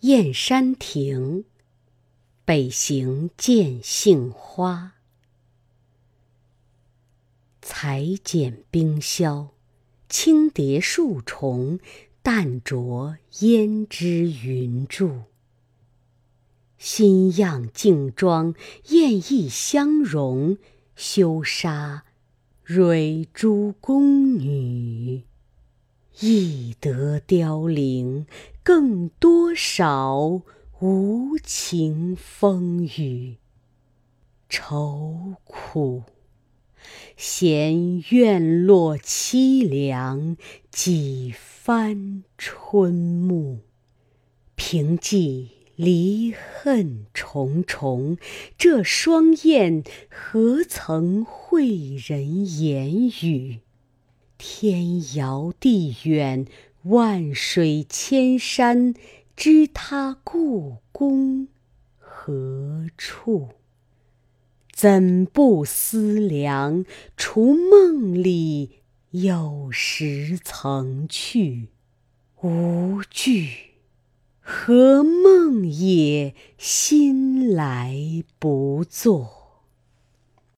燕山亭，北行见杏花。裁剪冰消，轻叠数重，淡着胭脂云柱。新样镜妆，艳意相融，羞纱蕊珠宫女。易得凋零，更多少无情风雨。愁苦，闲院落凄凉，几番春暮。凭寄离恨重重，这双燕何曾会人言语？天遥地远，万水千山，知他故宫何处？怎不思量？除梦里有时曾去，无惧，何梦也心来不作？